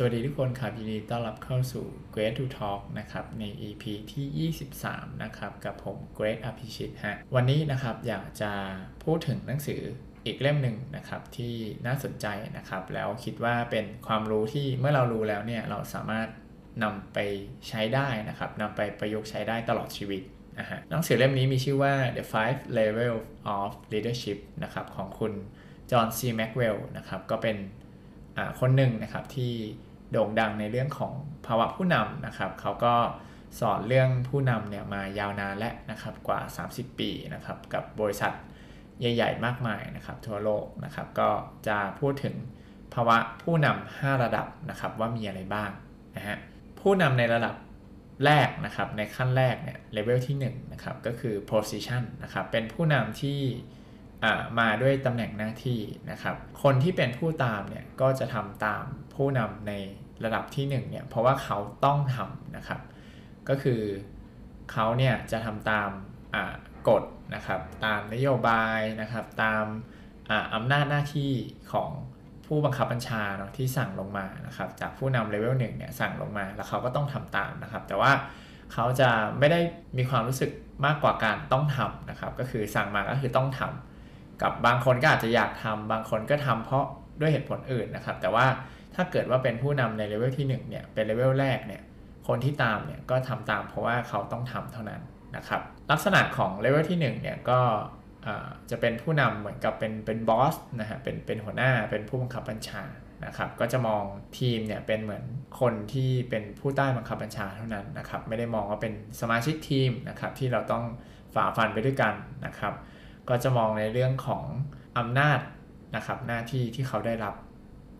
สวัสดีทุกคนครับยินดีต้อนรับเข้าสู่ Great to Talk นะครับใน EP ที่ 23 นะครับ กับผม Great อภิชิตฮะวันนี้นะครับอยากจะพูดถึงหนังสืออีกเล่มหนึ่งนะครับที่น่าสนใจนะครับ แล้วคิดว่าเป็นความรู้ที่เมื่อเรารู้แล้วเนี่ย เราสามารถนำไปใช้ได้นะครับนำไปประยุกต์ใช้ได้ตลอดชีวิตนะฮะหนังสือเล่มนี้มีชื่อว่า The Five Levels of Leadership นะครับของคุณจอห์นซีแม็กเวลนะครับก็เป็นคนหนึ่งนะครับที่ โด่งดังในเรื่องของภาวะผู้นำนะครับเขาก็สอนเรื่องผู้นำเนี่ยมายาวนานและนะครับกว่า 30 ปีนะครับกับบริษัทใหญ่ๆ มากมายนะครับทั่วโลกนะครับก็จะพูดถึงภาวะผู้นำ5ระดับนะครับว่ามีอะไรบ้างนะฮะผู้นำในระดับแรกนะครับในขั้นแรกเนี่ยเลเวลที่1นะครับก็คือ position นะครับเป็นผู้นำที่มาด้วยตำแหน่งหน้าที่นะครับคนที่เป็นผู้ตามเนี่ยก็จะทำตามผู้นำใน ระดับที่1เนี่ยเพราะว่าเขาต้องทำนะครับ ก็คือเขาเนี่ยจะทำตามกฎนะครับตามนโยบายนะครับตามอำนาจหน้าที่ของผู้บังคับบัญชาเนาะที่สั่งลงมานะครับจากผู้นำเลเวลหนึ่งเนี่ยสั่งลงมาแล้วเขาก็ต้องทำตามนะครับ แต่ว่าเขาจะไม่ได้มีความรู้สึกมากกว่าการต้องทำนะครับ ก็คือสั่งมาก็คือต้องทำกับบางคนก็อาจจะอยากทำบางคนก็ทำเพราะด้วยเหตุผลอื่นนะครับ แต่ว่า ถ้าเกิดว่าเป็นผู้นำในเลเวลที่1เนี่ยเป็นเลเวลแรกเนี่ยคนที่ตามเนี่ยก็ทำตามเพราะว่าเขาต้องทำเท่านั้นนะครับลักษณะของเลเวลที่1เนี่ยก็จะเป็นผู้นำเหมือนกับเป็นเป็น boss นะฮะเป็นเป็นหัวหน้าเป็นผู้บังคับบัญชานะครับก็จะมองทีมเนี่ยเป็นเหมือนคนที่เป็นผู้ใต้บังคับบัญชาเท่านั้นนะครับไม่ได้มองว่าเป็นสมาชิกทีมนะครับที่เราต้องฝ่าฟันไปด้วยกันนะครับ ก็จะมองในเรื่องของอำนาจนะครับหน้าที่ที่เขาได้รับ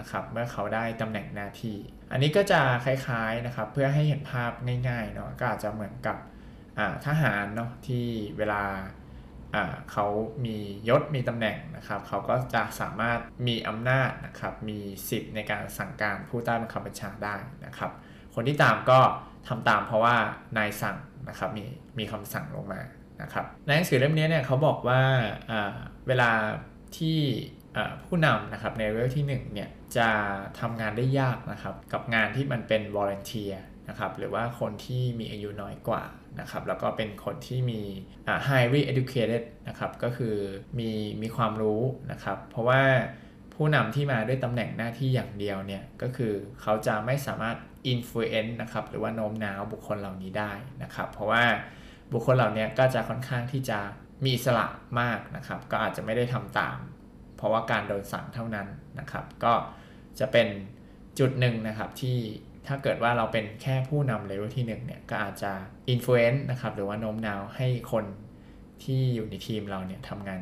นะครับเมื่อเขาได้ตำแหน่งหน้าที่ อันนี้ก็จะคล้ายๆนะครับเพื่อให้เห็นภาพง่ายๆเนาะก็อาจจะเหมือนกับทหารเนาะที่เวลาเขามียศมีตำแหน่งนะครับ เขาก็จะสามารถมีอำนาจนะครับมีสิทธิ์ในการสั่งการผู้ใต้บังคับบัญชาได้นะครับ คนที่ตามก็ทำตามเพราะว่านายสั่งนะครับมีมีคำสั่งลงมานะครับในหนังสือเล่มนี้เนี่ยเขาบอกว่าเวลาที่ ผู้นำนะครับในเลเวลที่1เนี่ยจะทำงานได้ยากนะครับกับงานที่มันเป็น volunteer นะครับหรือว่าคนที่มีอายุน้อยกว่านะครับแล้วก็เป็นคนที่มี highly educated นะครับก็คือมีมีความรู้นะครับเพราะว่าผู้นำที่มาด้วยตำแหน่งหน้าที่อย่างเดียวเนี่ยก็คือเขาจะไม่สามารถ influence นะครับหรือว่าโน้มน้าวบุคคลเหล่านี้ได้นะครับเพราะว่าบุคคลเหล่านี้ก็จะค่อนข้างที่จะมีอิสระมากนะครับก็อาจจะไม่ได้ทำตาม เพราะว่าการโดนสั่งเท่านั้นนะครับ ก็จะเป็นจุดหนึ่งนะครับที่ถ้าเกิดว่าเราเป็นแค่ผู้นำเลเวลที่1เนี่ยก็อาจจะinfluence นะครับหรือว่าโน้มน้าวให้คนที่อยู่ในทีมเราเนี่ยทำงาน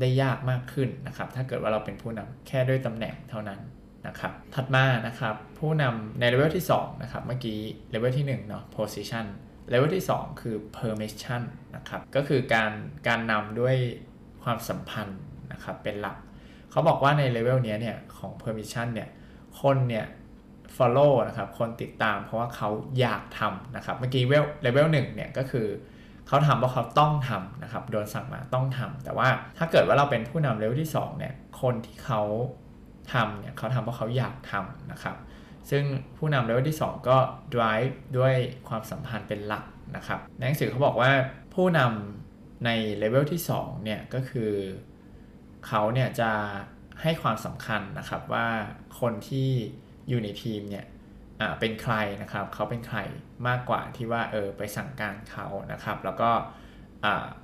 ได้ยากมากขึ้นนะครับ ถ้าเกิดว่าเราเป็นผู้นำแค่ด้วยตำแหน่งเท่านั้นนะครับถัดมานะครับผู้นำในเลเวลที่2นะครับเมื่อกี้เลเวลที่1เนาะ position เลเวลที่ 2 คือ permission นะครับก็คือการการนำด้วยความสัมพันธ์ นะครับเป็นหลัก เขาบอกว่าในเลเวลนี้เนี่ยของ permission เนี่ยคนเนี่ย follow นะครับคนติดตามเพราะว่าเขาอยากทำนะครับเมื่อกี้เลเวลหนึ่งเนี่ยก็คือเขาทำเพราะเขาต้องทำนะครับโดนสั่งมาต้องทำแต่ว่าถ้าเกิดว่าเราเป็นผู้นำเลเวลที่2เนี่ยคนที่เขาทำเนี่ยเขาทำเพราะเขาอยากทำนะครับซึ่งผู้นำเลเวลที่ 2 ก็ drive ด้วยความสัมพันธ์เป็นหลักนะครับในหนังสือเขาบอกว่าผู้นำในเลเวลที่2เนี่ยก็คือ เขาเนี่ยจะให้ความสำคัญนะครับว่าคนที่อยู่ในทีมเนี่ยเป็นใครนะครับ เขาเป็นใครมากกว่าที่ว่าเออไปสั่งการเขานะครับ แล้วก็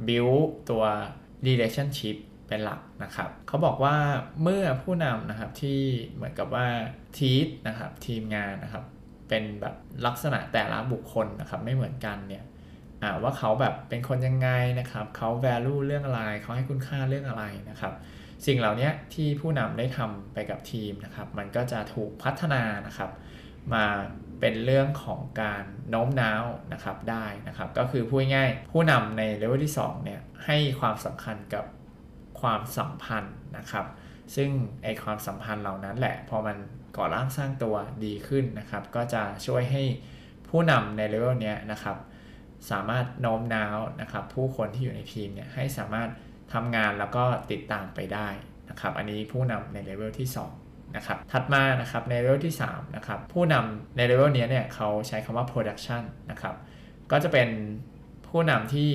build ตัว relationship เป็นหลักนะครับ เขาบอกว่าเมื่อผู้นำนะครับที่เหมือนกับว่าทีสนะครับทีมงานนะครับ เป็นแบบลักษณะแต่ละบุคคลนะครับไม่เหมือนกันเนี่ย ว่าเขาแบบเป็นคนยังไงนะครับเขา value เรื่องอะไรเขาให้คุณค่าเรื่องอะไรนะครับ สิ่งเหล่านี้ที่ผู้นำได้ทำไปกับทีมนะครับ มันก็จะถูกพัฒนานะครับ มาเป็นเรื่องของการโน้มน้าวนะครับได้นะครับ ก็คือพูดง่ายผู้นำในเลเวลที่2เนี่ยให้ความสำคัญกับความสัมพันธ์นะครับ ซึ่งไอความสัมพันธ์เหล่านั้นแหละ พอมันก่อร่างสร้างตัวดีขึ้นนะครับ ก็จะช่วยให้ผู้นำในเลเวลนี้นะครับ สามารถโน้มน้าวนะครับ ผู้คนที่อยู่ในทีมเนี่ยให้สามารถทำงานแล้วก็ติดตามไปได้นะครับ อันนี้ผู้นำในเลเวลที่ 2 นะครับ ถัดมานะครับในเลเวลที่3นะครับผู้นำในเลเวลนี้เนี่ยเขาใช้คำว่า production นะครับ ก็จะเป็นผู้นำที่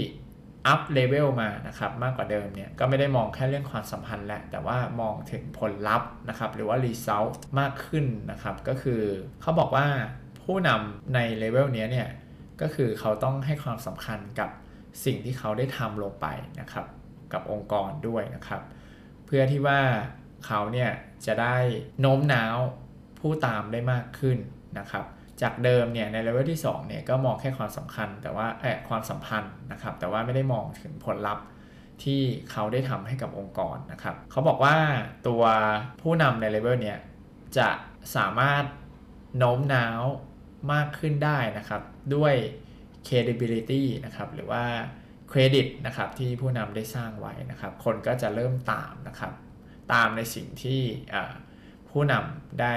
up level มานะครับมากกว่าเดิมเนี่ยก็ไม่ได้มองแค่เรื่องความสัมพันธ์แหละแต่ว่ามองถึงผลลัพธ์นะครับหรือว่า result มากขึ้นนะครับ ก็คือเขาบอกว่าผู้นำในเลเวลนี้เนี่ย ก็คือเขาต้องให้ความสำคัญกับสิ่งที่เขาได้ทำลงไปนะครับ กับองค์กรด้วยนะครับ เพื่อที่ว่าเขาเนี่ยจะได้โน้มน้าวผู้ตามได้มากขึ้นนะครับ จากเดิมเนี่ยในเลเวลที่2เนี่ยก็มองแค่ความสำคัญ แต่ว่าเอ๊ยความสัมพันธ์นะครับ แต่ว่าไม่ได้มองถึงผลลัพธ์ที่เขาได้ทำให้กับองค์กรนะครับ เขาบอกว่าตัวผู้นำในเลเวลเนี่ยจะสามารถโน้มน้าว มากขึ้นได้นะครับด้วย credibility นะครับหรือว่าเครดิตนะครับที่ผู้นำได้สร้างไว้นะครับ คนก็จะเริ่มตามนะครับตามในสิ่งที่ผู้นำได้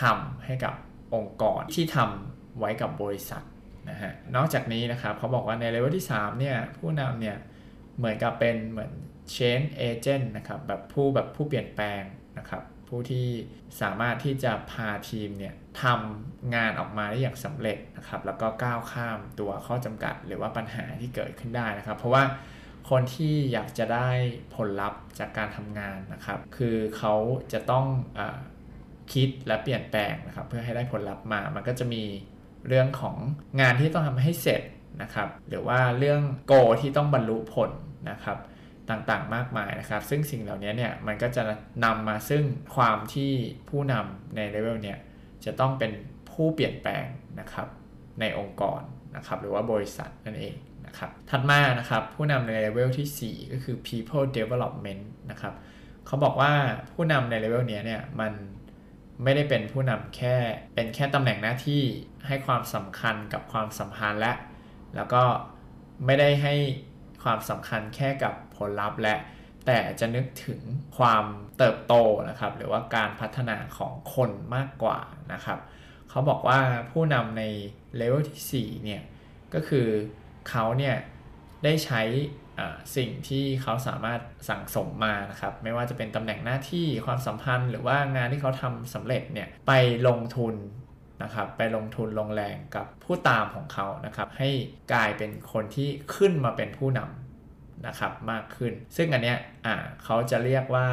ทำให้กับองค์กรที่ทำไว้กับบริษัทนะฮะนอกจากนี้นะครับเขาบอกว่าในเลเวลที่3เนี่ยผู้นำเนี่ยเหมือนกับเป็นเหมือน change agent นะครับแบบผู้แบบผู้เปลี่ยนแปลงนะครับ ผู้ที่สามารถที่จะพาทีมเนี่ยทำงานออกมาได้อย่างสำเร็จนะครับ แล้วก็ก้าวข้ามตัวข้อจำกัด หรือว่าปัญหาที่เกิดขึ้นได้นะครับ เพราะว่าคนที่อยากจะได้ผลลัพธ์จากการทำงานนะครับ คือเขาจะต้องอคิดและเปลี่ยนแปลงนะครับ เพื่อให้ได้ผลลัพธ์มา มันก็จะมีเรื่องของงานที่ต้องทำให้เสร็จนะครับ หรือว่าเรื่อง goal ที่ต้องบรรลุผลนะครับ ต่างๆ มากมายนะครับ ซึ่งสิ่งเหล่านี้เนี่ยมันก็จะนำมาซึ่งความที่ผู้นำในเลเวลเนี่ยจะต้องเป็นผู้เปลี่ยนแปลงนะครับในองค์กรนะครับหรือว่าบริษัทนั่นเองนะครับถัดมานะครับผู้นำในเลเวลที่ 4 ก็คือ people development นะครับเขาบอกว่าผู้นำในเลเวลนี้เนี่ยมันไม่ได้เป็นผู้นำแค่เป็นแค่ตำแหน่งหน้าที่ให้ความสำคัญกับความสัมพันธ์และ แล้วก็ไม่ได้ให้ความสำคัญแค่กับ ลลัพธ์และแต่จะนึกถึงความเติบโตนะครับ หรือว่าการพัฒนาของคนมากกว่านะครับ เขาบอกว่าผู้นำในเลเวลที่4เนี่ยก็คือเขาเนี่ยได้ใช้สิ่งที่เขาสามารถสั่งสมมานะครับ ไม่ว่าจะเป็นตำแหน่งหน้าที่ความสัมพันธ์ หรือว่างานที่เขาทำสำเร็จเนี่ยไปลงทุนนะครับ ไปลงทุนลงแรงกับผู้ตามของเขานะครับ ให้กลายเป็นคนที่ขึ้นมาเป็นผู้นำ นะครับมากขึ้น ซึ่งอันเนี้ยอ่าเขาจะเรียกว่า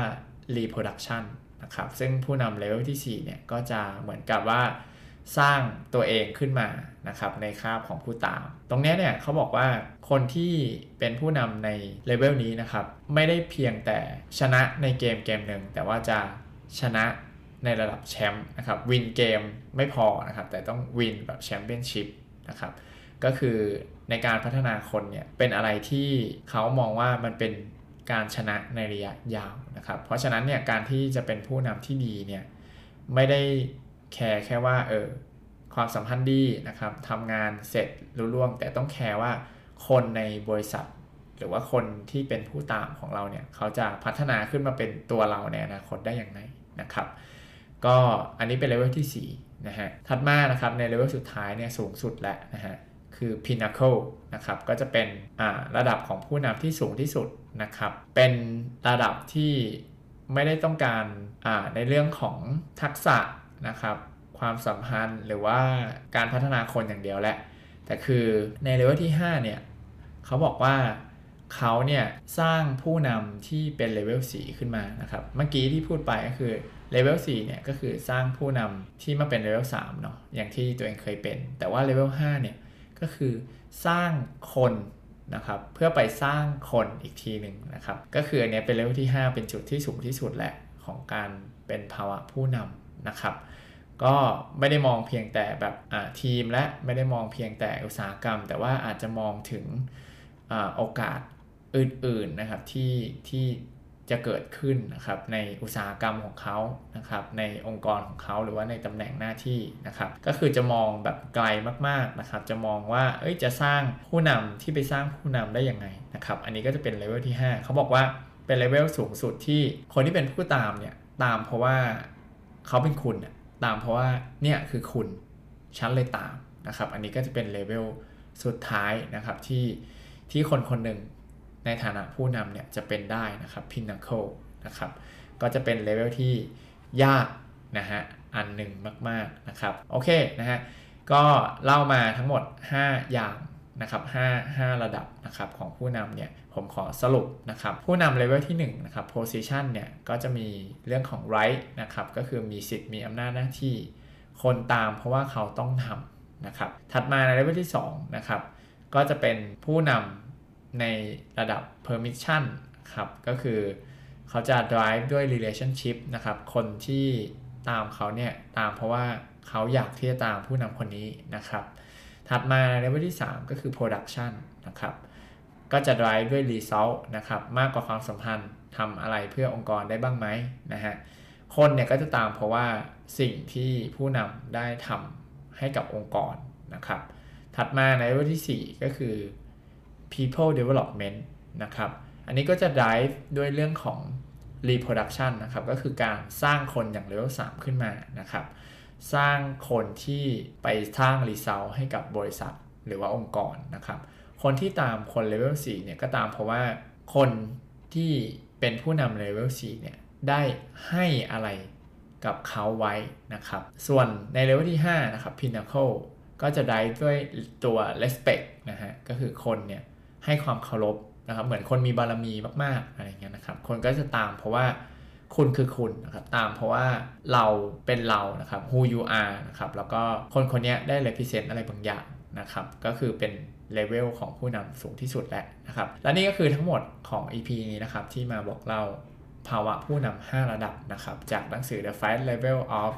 reproduction นะครับซึ่งผู้นำเลเวลที่4เนี่ยก็จะเหมือนกับว่าสร้างตัวเองขึ้นมานะครับในคาบของผู้ตาม ตรงนี้เนี่ยเขาบอกว่าคนที่เป็นผู้นำในเลเวลนี้นะครับไม่ได้เพียงแต่ชนะในเกมเกมหนึ่งแต่ว่าจะชนะในระดับแชมป์นะครับ win game ไม่พอนะครับแต่ต้อง win แบบแชมเปี้ยนชิพนะครับ ก็คือในการพัฒนาคนเนี่ยเป็นอะไรที่เขามองว่ามันเป็นการชนะในระยะยาวนะครับ เพราะฉะนั้นเนี่ยการที่จะเป็นผู้นำที่ดีเนี่ยไม่ได้แคร์แค่ว่าเออความสัมพันธ์ดีนะครับทำงานเสร็จลุล่วง แต่ต้องแคร์ว่าคนในบริษัท หรือว่าคนที่เป็นผู้ตามของเราเนี่ยเขาจะพัฒนาขึ้นมาเป็นตัวเราในอนาคตได้อย่างไรนะครับ ก็อันนี้เป็นเลเวลที่4นะฮะถัดมานะครับในเลเวลสุดท้ายเนี่ยสูงสุดแล้วนะฮะ คือ pinnacle นะครับก็จะเป็นระดับของผู้นำที่สูงที่สุดนะครับเป็นระดับที่ไม่ได้ต้องการในเรื่องของทักษะนะครับความสัมพันธ์หรือว่าการพัฒนาคนอย่างเดียวแหละ แต่คือในเลเวลที่ 5 เนี่ยเขาบอกว่าเขาเนี่ยสร้างผู้นำที่เป็นเลเวล4ขึ้นมานะครับ เมื่อกี้ที่พูดไปก็คือเลเวล4เนี่ยก็คือสร้างผู้นำที่มาเป็นเลเวล3เนาะอย่างที่ตัวเองเคยเป็น แต่ว่าเลเวล5เนี่ย ก็คือสร้างคนนะครับเพื่อไปสร้างคนอีกทีหนึ่งนะครับ ก็คืออันนี้เป็นเลเวลที่ 5 เป็นจุดที่สูงที่สุดแหละของการเป็นภาวะผู้นำนะครับ ก็ไม่ได้มองเพียงแต่แบบทีมและไม่ได้มองเพียงแต่อุตสาหกรรม แต่ว่าอาจจะมองถึงอโอกาสอื่นๆนะครับที่ที่ จะเกิดขึ้นนะครับในอุตสาหกรรมของเขานะครับในองค์กรของเขาหรือว่าในตำแหน่งหน้าที่นะครับก็คือจะมองแบบไกลมากๆนะครับจะมองว่าเอ้ยจะสร้างผู้นำที่ไปสร้างผู้นำได้ยังไงนะครับอันนี้ก็จะเป็นเลเวลที่ 5 เขาบอกว่าเป็นเลเวลสูงสุดที่คนที่เป็นผู้ตามเนี่ยตามเพราะว่าเขาเป็นคุณตามเพราะว่าเนี่ยคือคุณฉันเลยตามนะครับอันนี้ก็จะเป็นเลเวลสุดท้ายนะครับที่ที่คนคนหนึ่ง ในฐานะผู้นำเนี่ยจะเป็นได้นะครับ pinnacle นะครับก็จะเป็นเลเวลที่ยากนะฮะอันหนึ่งมากๆนะครับโอเคนะฮะก็เล่ามาทั้งหมด 5 อย่างนะครับ5 5 ระดับนะครับของผู้นำเนี่ยผมขอสรุปนะครับผู้นำเลเวลที่1นะครับ position เนี่ยก็จะมีเรื่องของ right นะครับก็คือมีสิทธิ์มีอำนาจหน้าที่ คนตามเพราะว่าเขาต้องทำนะครับถัดมาในเลเวลที่2นะครับก็จะเป็นผู้นำ ในระดับ permission ครับ ก็คือเขาจะ drive ด้วย relationship นะครับ คนที่ตามเขาเนี่ย ตามเพราะว่าเขาอยากที่จะตามผู้นำคนนี้นะครับ ถัดมาเลเวลที่ 3 ก็คือ production นะครับ ก็จะ drive ด้วย result นะครับ มากกว่าความสัมพันธ์ทำอะไรเพื่อองค์กรได้บ้างไหมนะฮะ คนเนี่ยก็จะตามเพราะว่าสิ่งที่ผู้นำได้ทำให้กับองค์กรนะครับ ถัดมาในเลเวลที่ 4 ก็คือ people development นะครับ อันนี้ก็จะ drive ด้วยเรื่องของ reproduction นะครับ ก็คือการสร้างคนอย่างเลเวล3ขึ้นมานะครับ สร้างคนที่ไปสร้าง result ให้กับบริษัทหรือว่าองค์กรนะครับ คนที่ตามคนเลเวล4เนี่ยก็ตามเพราะว่าคนที่เป็นผู้นำเลเวล4เนี่ยได้ให้อะไรกับเขาไว้นะครับ ส่วนในเลเวลที่ 5 นะครับ Pinnacle ก็จะได้ด้วยตัว respect นะฮะ ก็คือคนเนี่ย ให้ความเคารพนะครับ เหมือนคนมีบารมีมากๆอะไรเงี้ยนะครับ คนก็จะตามเพราะว่าคุณคือคุณนะครับ ตามเพราะว่าเราเป็นเรานะครับ who you are นะครับ แล้วก็คนคนนี้ได้ represent อะไรบางอย่างนะครับ ก็คือเป็นเลเวลของผู้นำสูงที่สุดแหละนะครับ และนี่ก็คือทั้งหมดของ EP นี้นะครับ ที่มาบอกเล่าภาวะผู้นำ5 ระดับนะครับ จากหนังสือ The Five Level of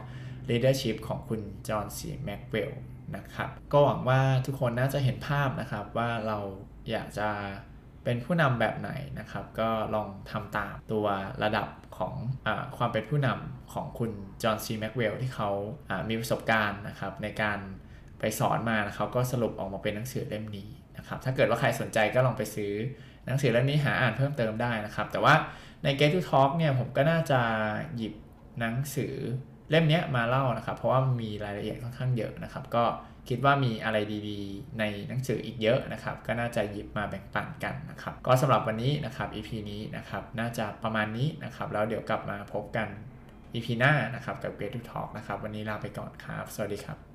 Leadership ของคุณจอห์นซีแม็กเวลนะครับ ก็หวังว่าทุกคนน่าจะเห็นภาพนะครับว่าเรา อยากจะเป็นผู้นำแบบไหนนะครับ ก็ลองทำตามตัวระดับของอความเป็นผู้นำของคุณจอห์นซีแม็กเวลที่เขามีประสบการณ์นะครับ ในการไปสอนมาเขาก็สรุปออกมาเป็นหนังสือเล่มนี้นะครับ ถ้าเกิดว่าใครสนใจก็ลองไปซื้อหนังสือเล่มนี้หาอ่านเพิ่มเติมได้นะครับ แต่ว่าใน Get to Talk เนี่ยผมก็น่าจะหยิบหนังสือเล่มนี้มาเล่านะครับ เพราะว่ามีรายละเอียดค่อนข้างเยอะนะครับ ก็ คิดว่ามีอะไรดีๆ ในหนังสืออีกเยอะนะครับ ก็น่าจะหยิบมาแบ่งปันกันนะครับ ก็สำหรับวันนี้นะครับ EP นี้นะครับ น่าจะประมาณนี้นะครับ แล้วเดี๋ยวกลับมาพบกัน EP หน้านะครับ กับ Great to Talk นะครับ วันนี้ลาไปก่อนครับ สวัสดีครับ